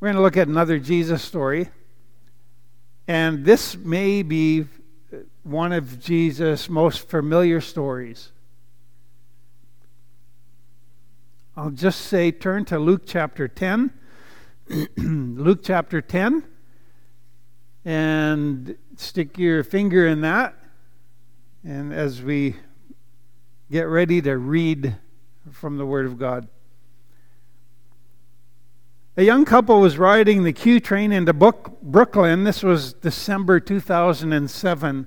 We're going to look at another Jesus story. And this may be one of Jesus' most familiar stories. I'll just say turn to Luke chapter 10. Luke chapter 10. And stick your finger in that. And as we get ready to read from the Word of God. A young couple was riding the Q train into Brooklyn. This was December 2007,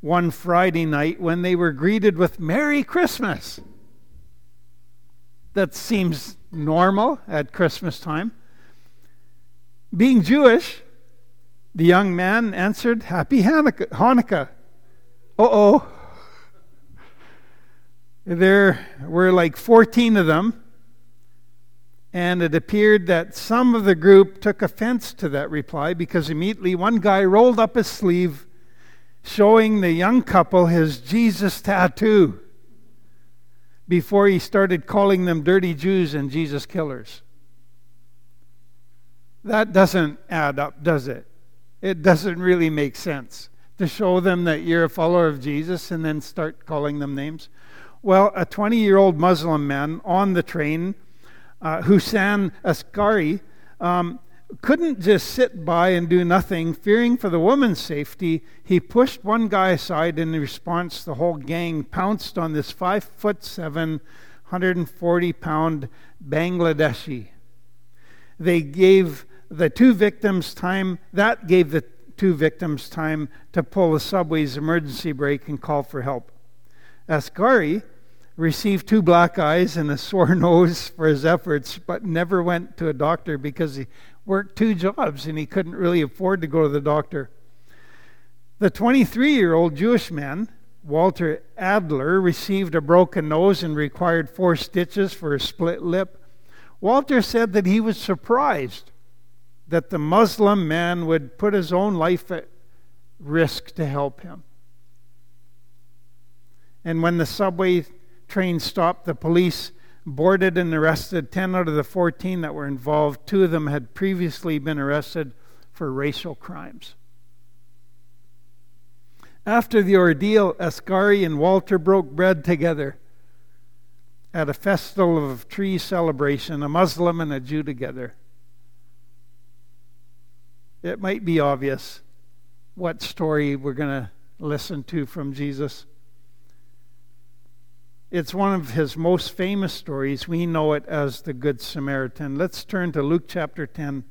one Friday night, when they were greeted with Merry Christmas. That seems normal at Christmas time. Being Jewish, the young man answered, Happy Hanukkah. Uh oh. There were like 14 of them and it appeared that some of the group took offense to that reply because immediately one guy rolled up his sleeve, showing the young couple his Jesus tattoo before he started calling them dirty Jews and Jesus killers. That doesn't add up, does it? It doesn't really make sense to show them that you're a follower of Jesus and then start calling them names. Well, a 20 year old Muslim man on the train uh, Hussein Askari, um, couldn't just sit by and do nothing. Fearing for the woman's safety, he pushed one guy aside. In response, the whole gang pounced on this five foot seven, 140 pound Bangladeshi. They gave the two victims time, that gave the two victims time to pull the subway's emergency brake and call for help. Askari received two black eyes and a sore nose for his efforts, but never went to a doctor because he worked two jobs and he couldn't really afford to go to the doctor. The 23 year old Jewish man, Walter Adler, received a broken nose and required four stitches for a split lip. Walter said that he was surprised that the Muslim man would put his own life at risk to help him. And when the subway train stopped, the police boarded and arrested 10 out of the 14 that were involved. Two of them had previously been arrested for racial crimes. After the ordeal, Askari and Walter broke bread together at a festival of tree celebration, a Muslim and a Jew together. It might be obvious what story we're going to listen to from Jesus. It's one of his most famous stories. We know it as the Good Samaritan. Let's turn to Luke chapter 10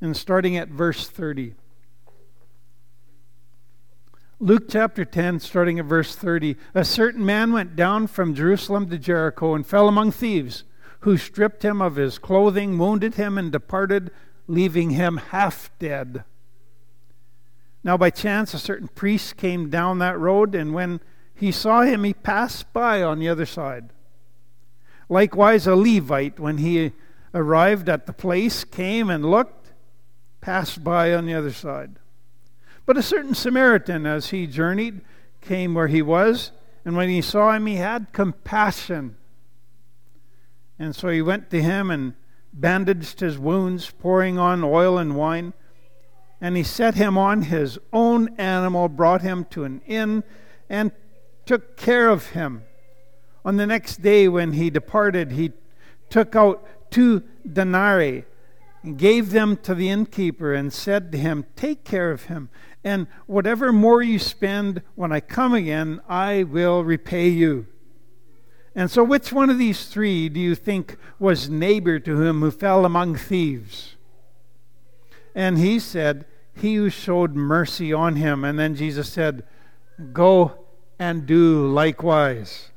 and starting at verse 30. Luke chapter 10, starting at verse 30. A certain man went down from Jerusalem to Jericho and fell among thieves, who stripped him of his clothing, wounded him, and departed, leaving him half dead. Now, by chance, a certain priest came down that road, and when he saw him, he passed by on the other side. Likewise, a Levite, when he arrived at the place, came and looked, passed by on the other side. But a certain Samaritan, as he journeyed, came where he was, and when he saw him, he had compassion. And so he went to him and bandaged his wounds, pouring on oil and wine. And he set him on his own animal, brought him to an inn, and took care of him. On the next day, when he departed, he took out two denarii and gave them to the innkeeper and said to him, Take care of him, and whatever more you spend when I come again, I will repay you. And so, which one of these three do you think was neighbor to him who fell among thieves? And he said, He who showed mercy on him. And then Jesus said, Go and do likewise.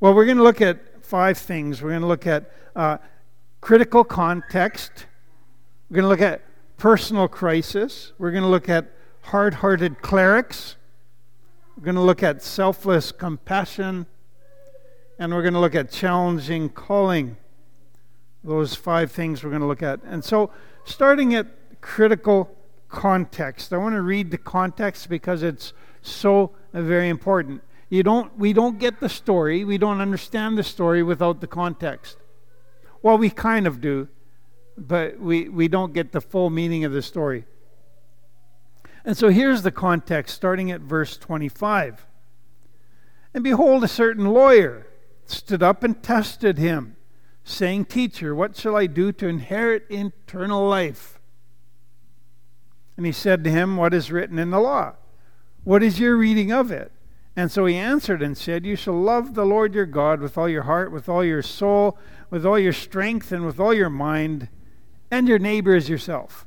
Well, we're going to look at five things. We're going to look at uh, critical context, we're going to look at personal crisis, we're going to look at hard hearted clerics, we're going to look at selfless compassion, and we're going to look at challenging calling. Those five things we're going to look at. And so, starting at critical context, I want to read the context because it's so very important. You don't, we don't get the story, we don't understand the story without the context. Well, we kind of do, but we, we don't get the full meaning of the story. And so here's the context, starting at verse 25. And behold, a certain lawyer stood up and tested him, saying, Teacher, what shall I do to inherit eternal life? And he said to him, What is written in the law? What is your reading of it? And so he answered and said, You shall love the Lord your God with all your heart, with all your soul, with all your strength, and with all your mind, and your neighbor as yourself.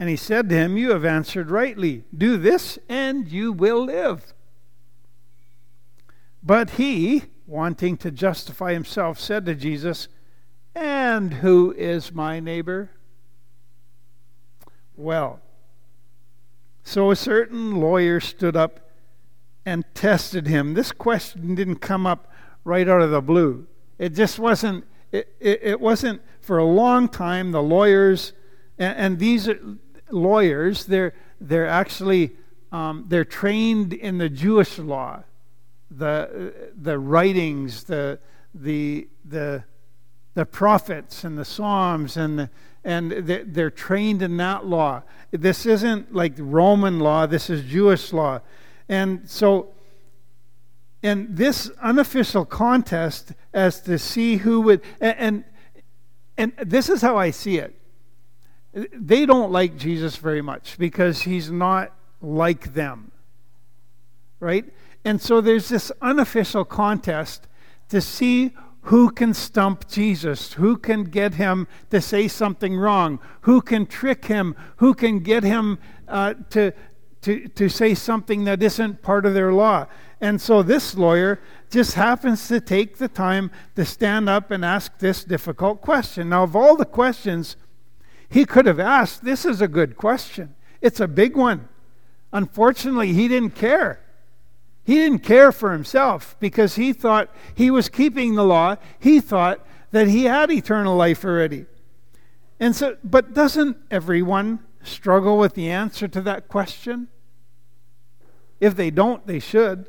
And he said to him, You have answered rightly. Do this, and you will live. But he, wanting to justify himself, said to Jesus, And who is my neighbor? Well, so a certain lawyer stood up and tested him. This question didn't come up right out of the blue. It just wasn't, it, it, it wasn't for a long time the lawyers, and, and these lawyers, they're, they're actually, um, they're trained in the Jewish law, the, the writings, the, the, the, the prophets and the Psalms and the, and they're trained in that law. This isn't like Roman law, this is Jewish law. And so, in this unofficial contest as to see who would, and, and, and this is how I see it. They don't like Jesus very much because he's not like them. Right? And so there's this unofficial contest to see who can stump Jesus? Who can get him to say something wrong? Who can trick him? Who can get him uh, to, to, to say something that isn't part of their law. And so this lawyer just happens to take the time to stand up and ask this difficult question. Now, of all the questions he could have asked, this is a good question. It's a big one. Unfortunately, he didn't care. He didn't care for himself because he thought he was keeping the law. He thought that he had eternal life already. And so, but doesn't everyone struggle with the answer to that question? If they don't, they should.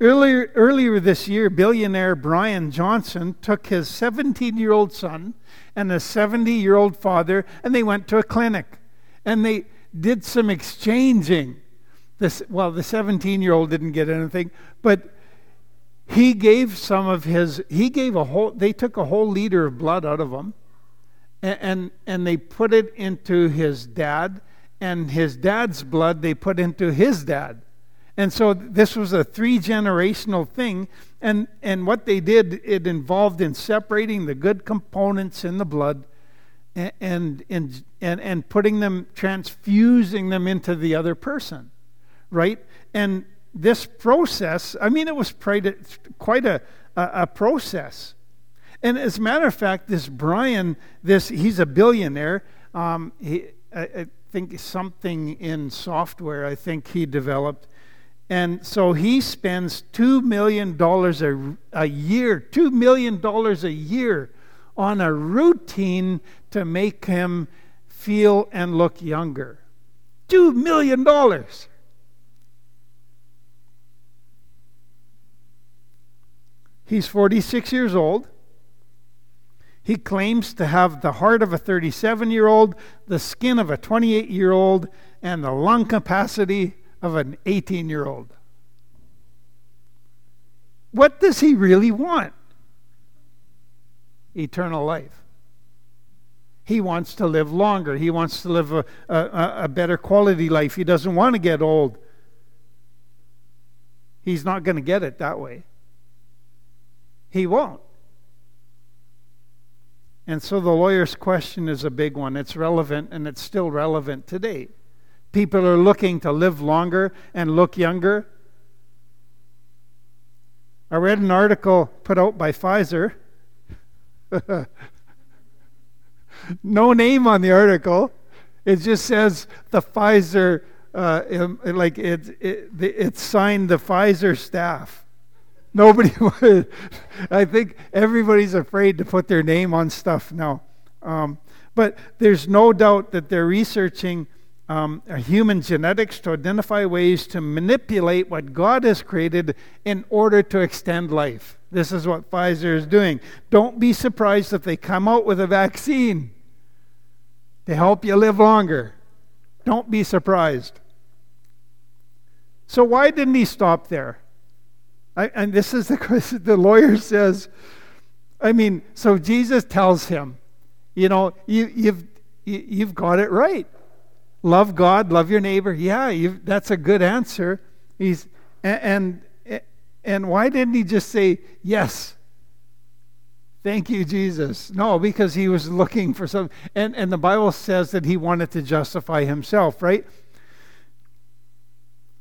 Earlier, earlier this year, billionaire Bryan Johnson took his 17 year old son and a 70 year old father, and they went to a clinic. And they did some exchanging. This, well, the 17 year old didn't get anything, but he gave some of his, he gave a whole, they took a whole liter of blood out of him, and, and, and they put it into his dad and his dad's blood they put into his dad. And so this was a three generational thing. And, and what they did, it involved in separating the good components in the blood and, and, and, and putting them, transfusing them into the other person, right? And this process, I mean, it was quite a, a, a process. And as a matter of fact, this Bryan, this he's a billionaire. Um, he, I, think something in software, I think he developed. And so he spends $2 million a, a year, $2 million a year on a routine to make him feel and look younger. $2 million. He's 46 years old. He claims to have the heart of a 37 year old, the skin of a 28 year old, and the lung capacity of an 18 year old. What does he really want? Eternal life. He wants to live longer. He wants to live a, a, a better quality life. He doesn't want to get old. He's not going to get it that way. He won't. And so the lawyer's question is a big one. It's relevant and it's still relevant today. People are looking to live longer and look younger. I read an article put out by Pfizer. no name on the article. It just says the Pfizer, uh, like it, it, it's signed the Pfizer staff. Nobody. I think everybody's afraid to put their name on stuff now. Um, but there's no doubt that they're researching um, human genetics to identify ways to manipulate what God has created in order to extend life. This is what Pfizer is doing. Don't be surprised if they come out with a vaccine to help you live longer. Don't be surprised. So, why didn't he stop there? I, and this is the question the lawyer says. I mean, so Jesus tells him, you know, you, you've, you, you've got it right. Love God, love your neighbor. Yeah, that's a good answer. He's, and, and, and why didn't he just say, yes, Thank you, Jesus. No, because he was looking for some. And, and the Bible says that he wanted to justify himself, right?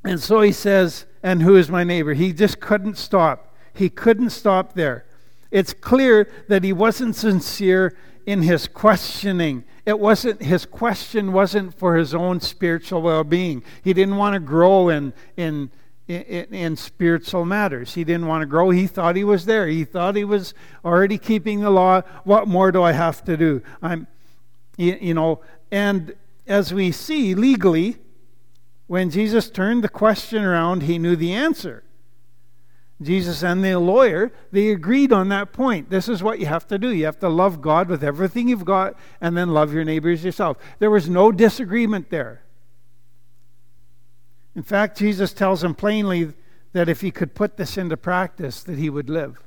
And so he says, And who is my neighbor? He just couldn't stop. He couldn't stop there. It's clear that he wasn't sincere in his questioning. It wasn't his question wasn't for his own spiritual well-being. He didn't want to grow in in in, in, spiritual matters. He didn't want to grow. He thought he was there. He thought he was already keeping the law. What more do I have to do? I'm, you, you know, and as we see legally, when Jesus turned the question around, he knew the answer. Jesus and the lawyer, they agreed on that point. This is what you have to do. You have to love God with everything you've got and then love your neighbors yourself. There was no disagreement there. In fact, Jesus tells him plainly that if he could put this into practice, that he would live.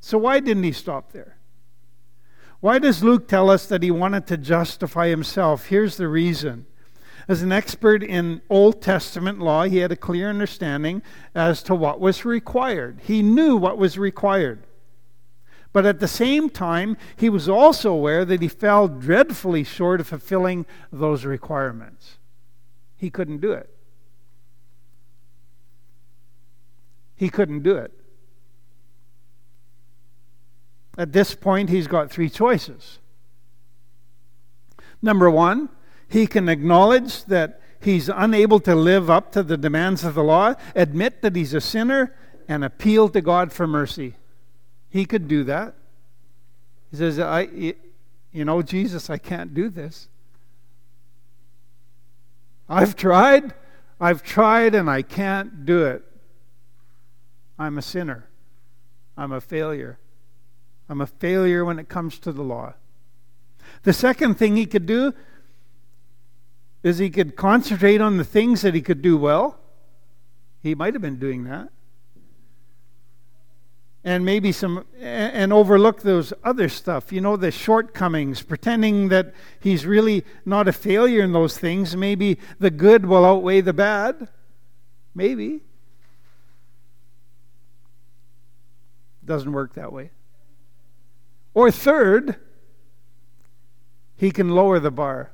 So why didn't he stop there? Why does Luke tell us that he wanted to justify himself? Here's the reason. As an expert in Old Testament law, he had a clear understanding as to what was required. He knew what was required. But at the same time, he was also aware that he fell dreadfully short of fulfilling those requirements. He couldn't do it. He couldn't do it. At this point, he's got three choices. Number one, he can acknowledge that he's unable to live up to the demands of the law, admit that he's a sinner, and appeal to God for mercy. He could do that. He says, I, you know, Jesus, I can't do this. I've tried, I've tried, and I can't do it. I'm a sinner. I'm a failure. I'm a failure when it comes to the law. The second thing he could do is he could concentrate on the things that he could do well. He might have been doing that. And maybe some and overlook those other stuff you know the shortcomings pretending that he's really not a failure in those things. Maybe the good will outweigh the bad. Maybe. Doesn't work that way. Or third he can lower the bar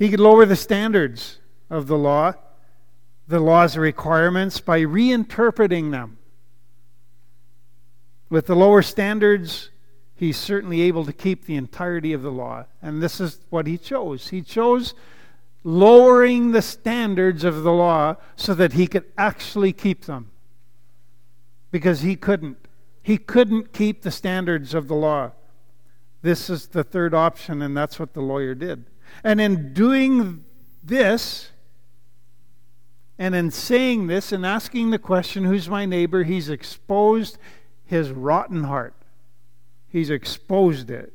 he could lower the standards of the law the law's requirements by reinterpreting them. With the lower standards, he's certainly able to keep the entirety of the law. And this is what he chose. He chose lowering the standards of the law so that he could actually keep them. Because he couldn't. He couldn't keep the standards of the law. This is the third option, and that's what the lawyer did. And in doing this, and in saying this and asking the question, Who's my neighbor? he's exposed his rotten heart. He's exposed it.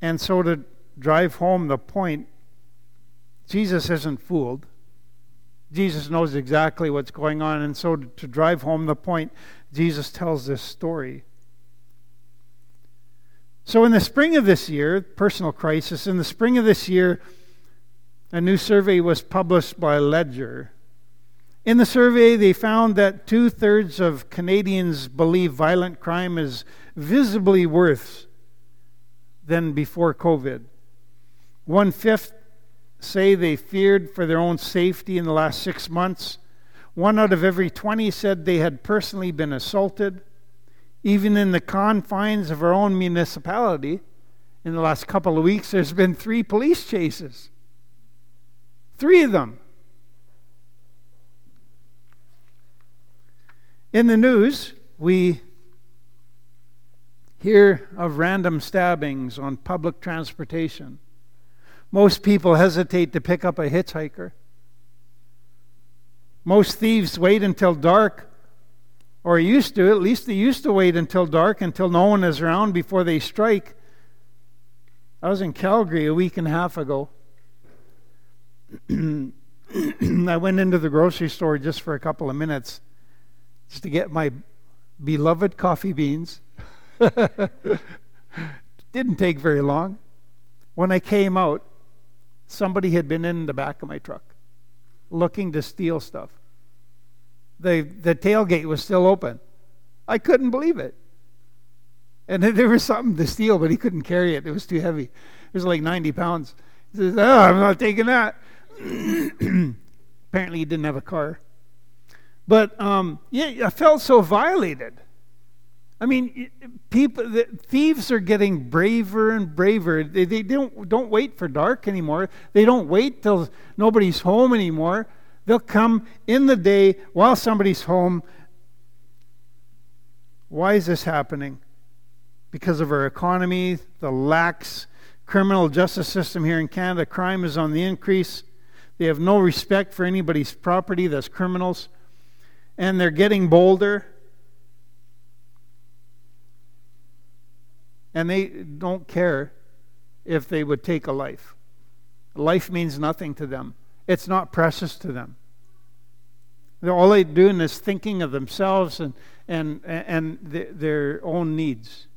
And so, to drive home the point, Jesus isn't fooled. Jesus knows exactly what's going on. And so, to, drive home the point, Jesus tells this story. So, in the spring of this year, personal crisis, in the spring of this year, a new survey was published by Ledger. In the survey, they found that two thirds of Canadians believe violent crime is visibly worse than before COVID. One fifth say they feared for their own safety in the last six months. One out of every 20 said they had personally been assaulted. Even in the confines of our own municipality, in the last couple of weeks, there's been three police chases. Three of them. In the news, we hear of random stabbings on public transportation. Most people hesitate to pick up a hitchhiker. Most thieves wait until dark, or used to, at least they used to wait until dark, until no one is around before they strike. I was in Calgary a week and a half ago. I went into the grocery store just for a couple of minutes just to get my beloved coffee beans. Didn't take very long. When I came out, somebody had been in the back of my truck looking to steal stuff. The, the tailgate was still open. I couldn't believe it. And there was something to steal, but he couldn't carry it. It was too heavy. It was like 90 pounds. He says, Oh, I'm not taking that. Apparently, he didn't have a car. But um, yeah, I felt so violated. I mean, people, the thieves are getting braver and braver. They, they don't, don't wait for dark anymore. They don't wait till nobody's home anymore. They'll come in the day while somebody's home. Why is this happening? Because of our economy, the lax criminal justice system here in Canada. Crime is on the increase. They have no respect for anybody's property that's criminals. And they're getting bolder. and they don't care if they would take a life. Life means nothing to them, it's not precious to them. They're all they're doing is thinking of themselves and, and, and their own needs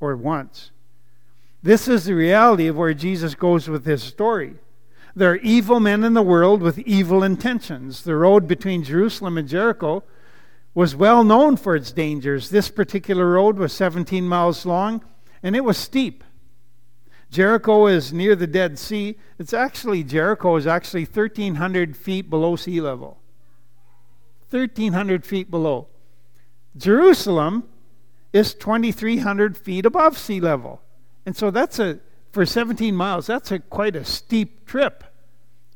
or wants. This is the reality of where Jesus goes with his story. There are evil men in the world with evil intentions. The road between Jerusalem and Jericho was well known for its dangers. This particular road was 17 miles long and it was steep. Jericho is near the Dead Sea. It's actually, Jericho is actually 1,300 feet below sea level. 1,300 feet below. Jerusalem is 2,300 feet above sea level. And so that's a, for 17 miles, that's a quite a steep trip,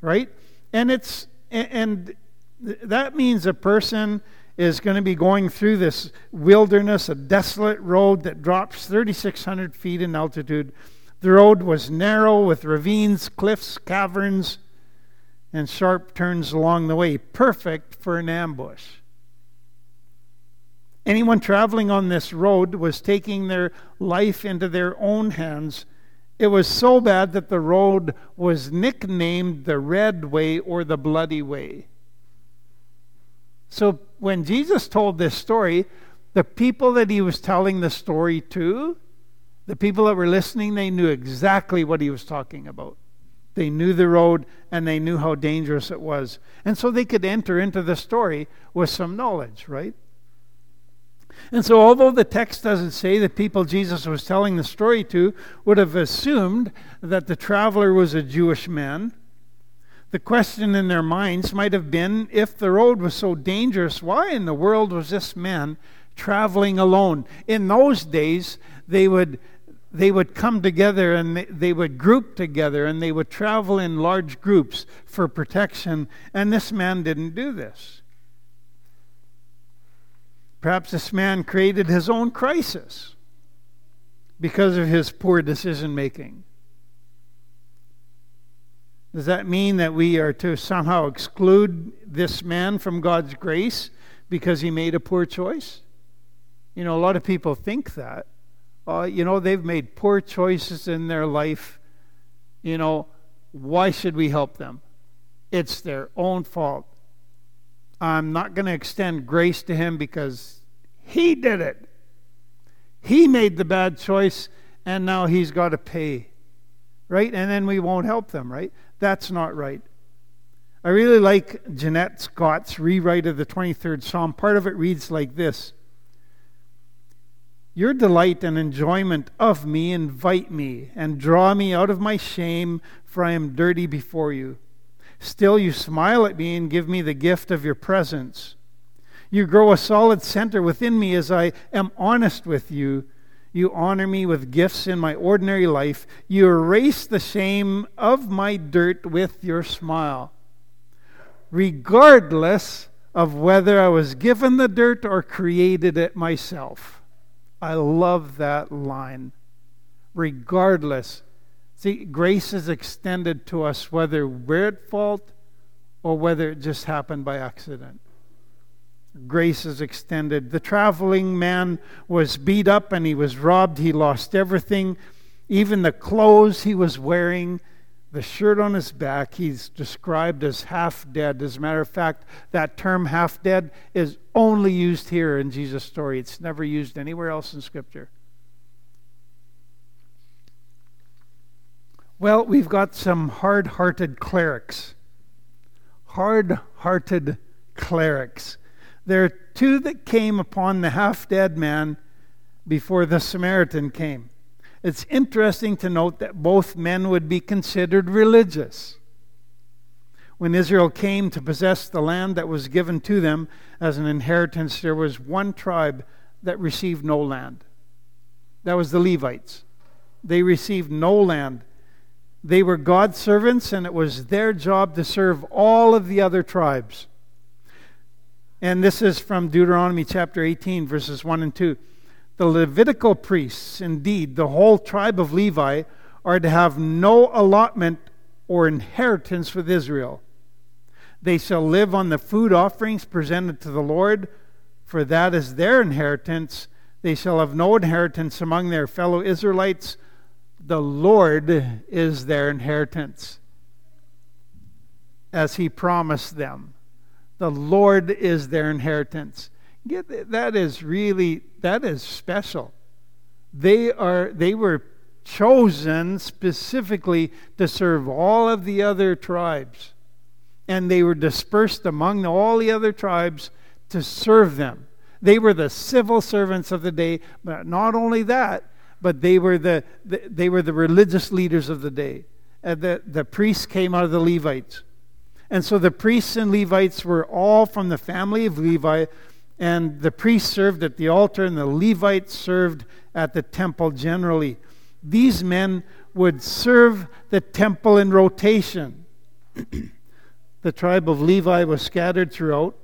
right? And it's, and that means a person is going to be going through this wilderness, a desolate road that drops 3,600 feet in altitude. The road was narrow with ravines, cliffs, caverns, and sharp turns along the way, perfect for an ambush. Anyone traveling on this road was taking their life into their own hands. It was so bad that the road was nicknamed the Red Way or the Bloody Way. So when Jesus told this story, the people that he was telling the story to, the people that were listening, they knew exactly what he was talking about. They knew the road and they knew how dangerous it was. And so they could enter into the story with some knowledge, right? And so, although the text doesn't say the people Jesus was telling the story to would have assumed that the traveler was a Jewish man, the question in their minds might have been if the road was so dangerous, why in the world was this man traveling alone? In those days, they would they would come together and they would group together and they would travel in large groups for protection, and this man didn't do this. Perhaps this man created his own crisis because of his poor decision making. Does that mean that we are to somehow exclude this man from God's grace because he made a poor choice? You know, a lot of people think that. Uh, you know, they've made poor choices in their life. You know, why should we help them? It's their own fault. I'm not going to extend grace to him because he did it. He made the bad choice, and now he's got to pay. Right? And then we won't help them, right? That's not right. I really like Jeanette Scott's rewrite of the 23rd Psalm. Part of it reads like this Your delight and enjoyment of me invite me and draw me out of my shame, for I am dirty before you. Still, you smile at me and give me the gift of your presence. You grow a solid center within me as I am honest with you you honor me with gifts in my ordinary life. You erase the shame of my dirt with your smile. Regardless of whether I was given the dirt or created it myself. I love that line. Regardless. See, grace is extended to us whether we're at fault or whether it just happened by accident. Grace is extended. The traveling man was beat up and he was robbed. He lost everything, even the clothes he was wearing, the shirt on his back. He's described as half dead. As a matter of fact, that term half dead is only used here in Jesus' story, it's never used anywhere else in Scripture. Well, we've got some hard hearted clerics. Hard hearted clerics. There are two that came upon the half dead man before the Samaritan came. It's interesting to note that both men would be considered religious. When Israel came to possess the land that was given to them as an inheritance, there was one tribe that received no land. That was the Levites. They received no land. They were God's servants, and it was their job to serve all of the other tribes. And this is from Deuteronomy chapter 18, verses 1 and 2. The Levitical priests, indeed, the whole tribe of Levi, are to have no allotment or inheritance with Israel. They shall live on the food offerings presented to the Lord, for that is their inheritance. They shall have no inheritance among their fellow Israelites the Lord is their inheritance, as He promised them. The Lord is their inheritance. Get that is really that is special. They are they were chosen specifically to serve all of the other tribes, and they were dispersed among all the other tribes to serve them. They were the civil servants of the day, but not only that, but they were the, the they were the religious leaders of the day. And the, the priests came out of the Levites. And so the priests and Levites were all from the family of Levi, and the priests served at the altar, and the Levites served at the temple generally. These men would serve the temple in rotation. the tribe of Levi was scattered throughout,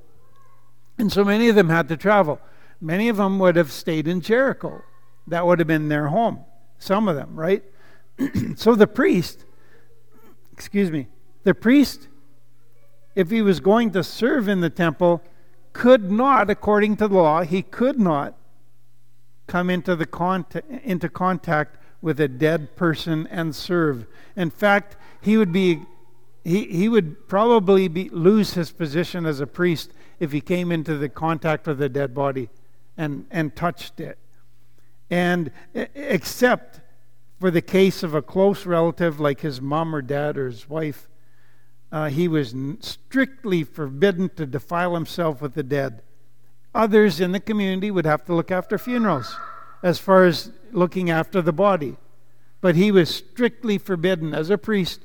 and so many of them had to travel. Many of them would have stayed in Jericho that would have been their home. Some of them, right? so the priest, excuse me, the priest, if he was going to serve in the temple, could not, according to the law, he could not come into, the contact, into contact with a dead person and serve. In fact, he would be he, he would probably be, lose his position as a priest if he came into the contact with a dead body and, and touched it. And except for the case of a close relative like his mom or dad or his wife, uh, he was strictly forbidden to defile himself with the dead. Others in the community would have to look after funerals as far as looking after the body. But he was strictly forbidden as a priest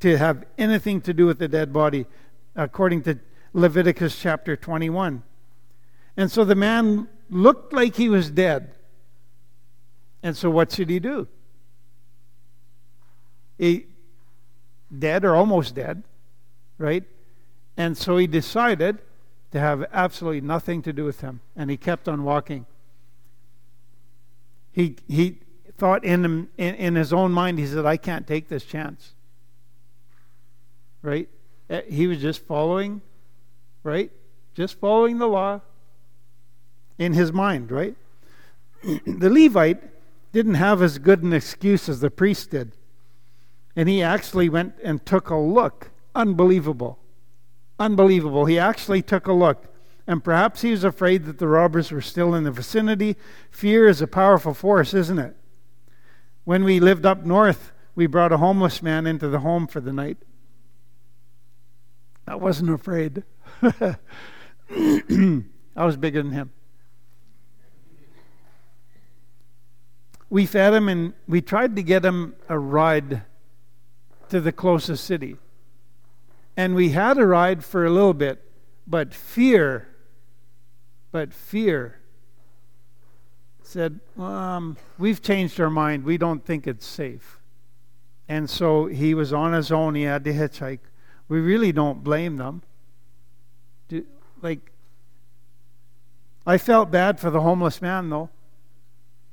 to have anything to do with the dead body, according to Leviticus chapter 21. And so the man looked like he was dead. And so, what should he do? He dead or almost dead, right? And so he decided to have absolutely nothing to do with him, and he kept on walking. He he thought in him in, in his own mind. He said, "I can't take this chance." Right? Eh, he was just following, right? Just following the law in his mind, right? the Levite didn't have as good an excuse as the priest did. And he actually went and took a look. Unbelievable. Unbelievable. He actually took a look. And perhaps he was afraid that the robbers were still in the vicinity. Fear is a powerful force, isn't it? When we lived up north, we brought a homeless man into the home for the night. I wasn't afraid. I was bigger than him. we fed him and we tried to get him a ride to the closest city. And we had a ride for a little bit, but fear, but fear said, um, We've changed our mind. We don't think it's safe. And so he was on his own. He had to hitchhike. We really don't blame them. Do, like, I felt bad for the homeless man, though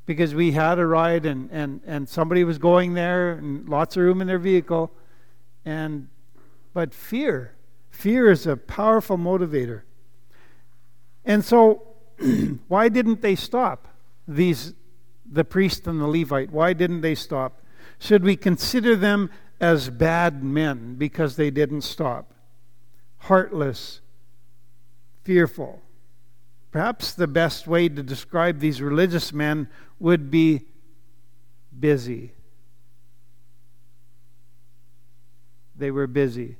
because we had a ride and, and, and somebody was going there and lots of room in their vehicle. And but fear. Fear is a powerful motivator. And so, why didn't they stop? These, the priest and the Levite, why didn't they stop? Should we consider them as bad men because they didn't stop? Heartless, fearful. Perhaps the best way to describe these religious men would be busy. They were busy.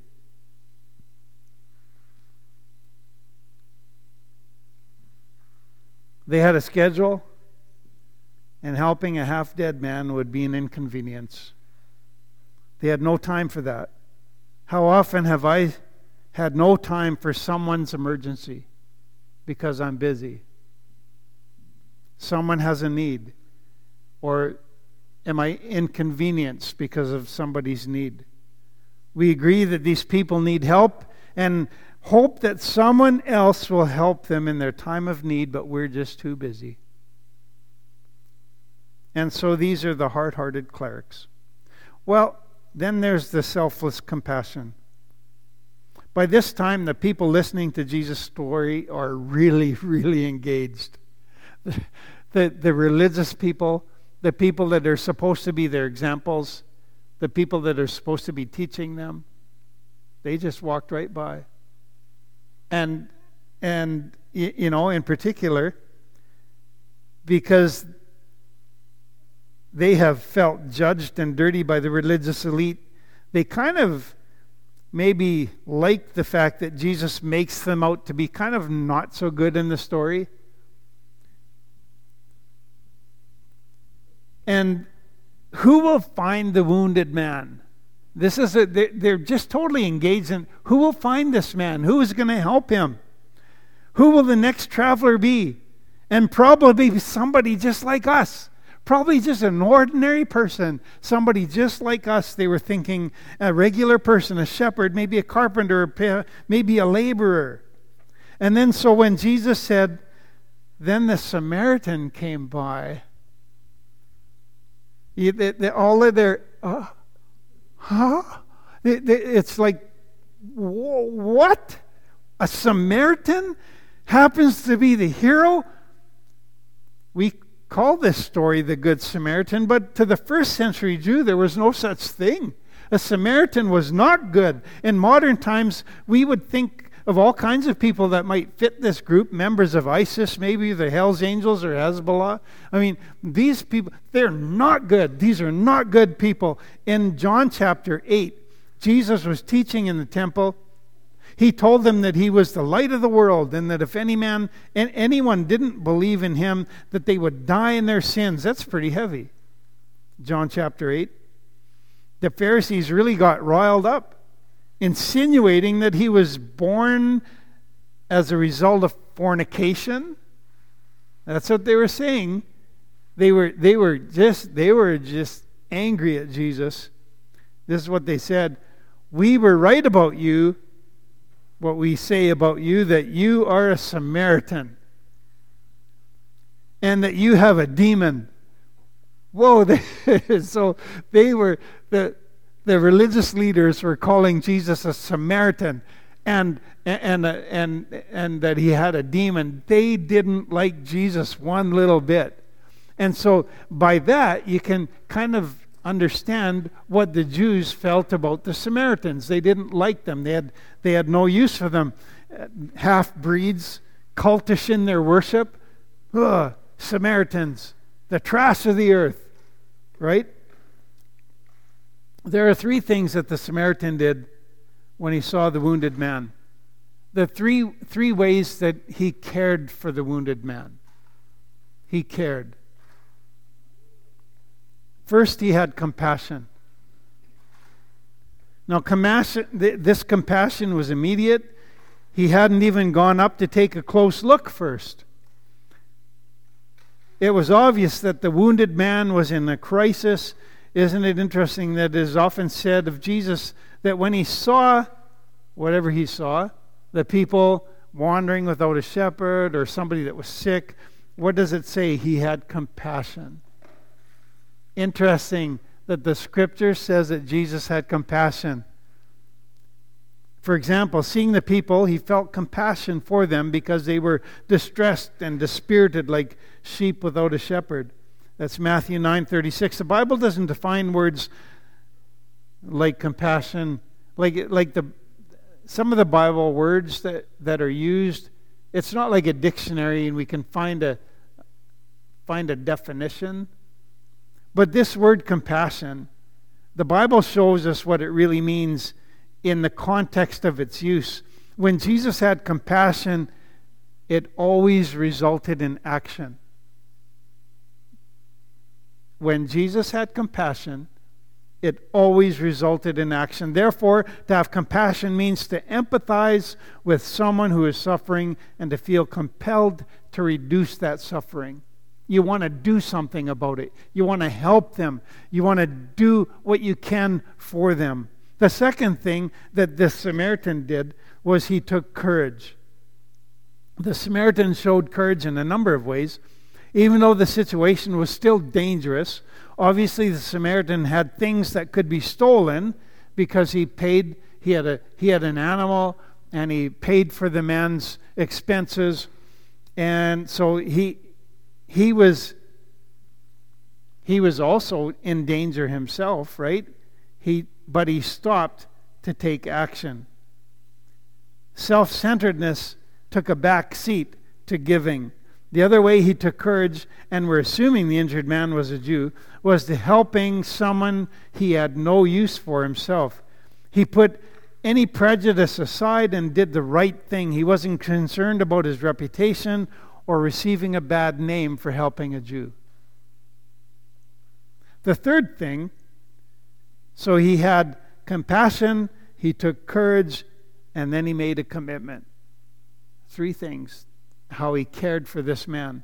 They had a schedule, and helping a half dead man would be an inconvenience. They had no time for that. How often have I had no time for someone's emergency because I'm busy? Someone has a need, or am I inconvenienced because of somebody's need? We agree that these people need help, and hope that someone else will help them in their time of need, but we're just too busy. And so these are the hard hearted clerics. Well, then there's the selfless compassion. By this time, the people listening to Jesus' story are really, really engaged. The, the, the religious people, the people that are supposed to be their examples, the people that are supposed to be teaching them, they just walked right by and and you know in particular because they have felt judged and dirty by the religious elite they kind of maybe like the fact that Jesus makes them out to be kind of not so good in the story. And who will find the wounded man this is a, they're just totally engaged in who will find this man? Who is going to help him? Who will the next traveler be? And probably somebody just like us. Probably just an ordinary person, somebody just like us. They were thinking a regular person, a shepherd, maybe a carpenter, maybe a laborer. And then, so when Jesus said, then the Samaritan came by, all of their, uh, Huh? It's like, what? A Samaritan happens to be the hero? We call this story the Good Samaritan, but to the first century Jew, there was no such thing. A Samaritan was not good. In modern times, we would think of all kinds of people that might fit this group members of ISIS, maybe the Hells Angels or Hezbollah. I mean, these people, they're not good. These are not good people. In John chapter 8, Jesus was teaching in the temple. He told them that he was the light of the world and that if any man and anyone didn't believe in him, that they would die in their sins. That's pretty heavy. John chapter 8. The Pharisees really got riled up insinuating that he was born as a result of fornication. That's what they were saying. They were, they were just they were just angry at Jesus. This is what they said. We were right about you, what we say about you, that you are a Samaritan and that you have a demon. Whoa, they, so they were the the religious leaders were calling Jesus a Samaritan and, and, and, and that he had a demon. They didn't like Jesus one little bit. And so, by that, you can kind of understand what the Jews felt about the Samaritans. They didn't like them, they had, they had no use for them. Half breeds, cultish in their worship. Ugh, Samaritans, the trash of the earth, right? There are three things that the Samaritan did when he saw the wounded man. The three, three ways that he cared for the wounded man. He cared. First, he had compassion. Now, compassion, this compassion was immediate. He hadn't even gone up to take a close look first. It was obvious that the wounded man was in a crisis isn't it interesting that it is often said of Jesus that when he saw whatever he saw, the people wandering without a shepherd or somebody that was sick, what does it say? He had compassion. Interesting that the scripture says that Jesus had compassion. For example, seeing the people, he felt compassion for them because they were distressed and dispirited like sheep without a shepherd. That's Matthew 9:36. The Bible doesn't define words like compassion, like like the some of the Bible words that, that are used, it's not like a dictionary and we can find a find a definition. But this word compassion, the Bible shows us what it really means in the context of its use. When Jesus had compassion, it always resulted in action when Jesus had compassion, it always resulted in action. Therefore, to have compassion means to empathize with someone who is suffering and to feel compelled to reduce that suffering. You want to do something about it. You want to help them. You want to do what you can for them. The second thing that this Samaritan did was he took courage. The Samaritan showed courage in a number of ways. Even though the situation was still dangerous, obviously the Samaritan had things that could be stolen because he paid, he had, a, he had an animal and he paid for the man's expenses. And so he, he was he was also in danger himself, right? He, but he stopped to take action. Self centeredness took a back seat to giving. The other way he took courage, and we're assuming the injured man was a Jew, was to helping someone he had no use for himself. He put any prejudice aside and did the right thing. He wasn't concerned about his reputation or receiving a bad name for helping a Jew. The third thing, so he had compassion, he took courage, and then he made a commitment. Three things how he cared for this man.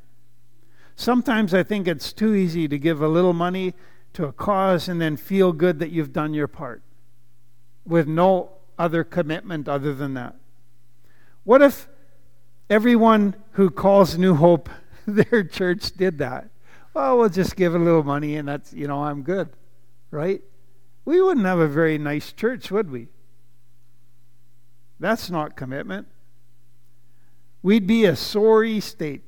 Sometimes I think it's too easy to give a little money to a cause and then feel good that you've done your part with no other commitment other than that. What if everyone who calls New Hope their church did that? Well, we'll just give a little money and that's, you know, I'm good, right? We wouldn't have a very nice church, would we? That's not commitment we'd be a sorry state.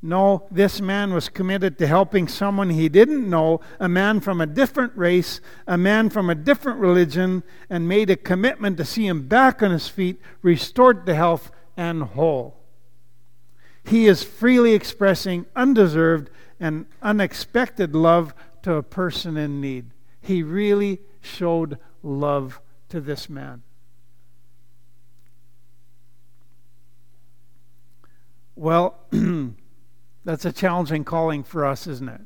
No, this man was committed to helping someone he didn't know, a man from a different race, a man from a different religion, and made a commitment to see him back on his feet, restored to health and whole. He is freely expressing undeserved and unexpected love to a person in need. He really showed love to this man. Well, that's a challenging calling for us, isn't it?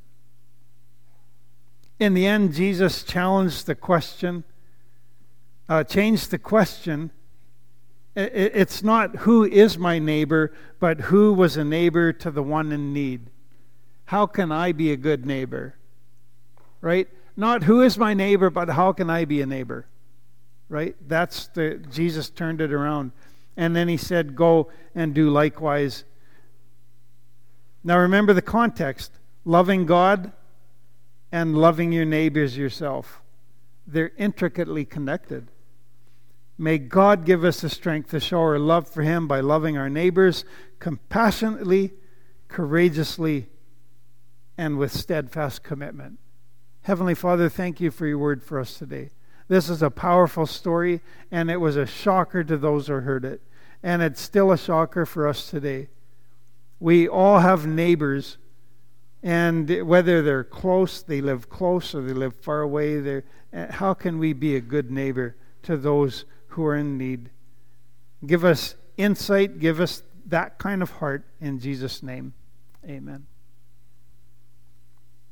In the end, Jesus challenged the question, uh, changed the question. It's not who is my neighbor, but who was a neighbor to the one in need. How can I be a good neighbor? Right? Not who is my neighbor, but how can I be a neighbor? Right? That's the Jesus turned it around. And then he said, Go and do likewise now remember the context loving God and loving your neighbors yourself. They're intricately connected. May God give us the strength to show our love for Him by loving our neighbors compassionately, courageously, and with steadfast commitment. Heavenly Father, thank you for your word for us today. This is a powerful story, and it was a shocker to those who heard it. And it's still a shocker for us today. We all have neighbors, and whether they're close, they live close, or they live far away, eh, how can we be a good neighbor to those who are in need? Give us insight, give us that kind of heart in Jesus' name. Amen.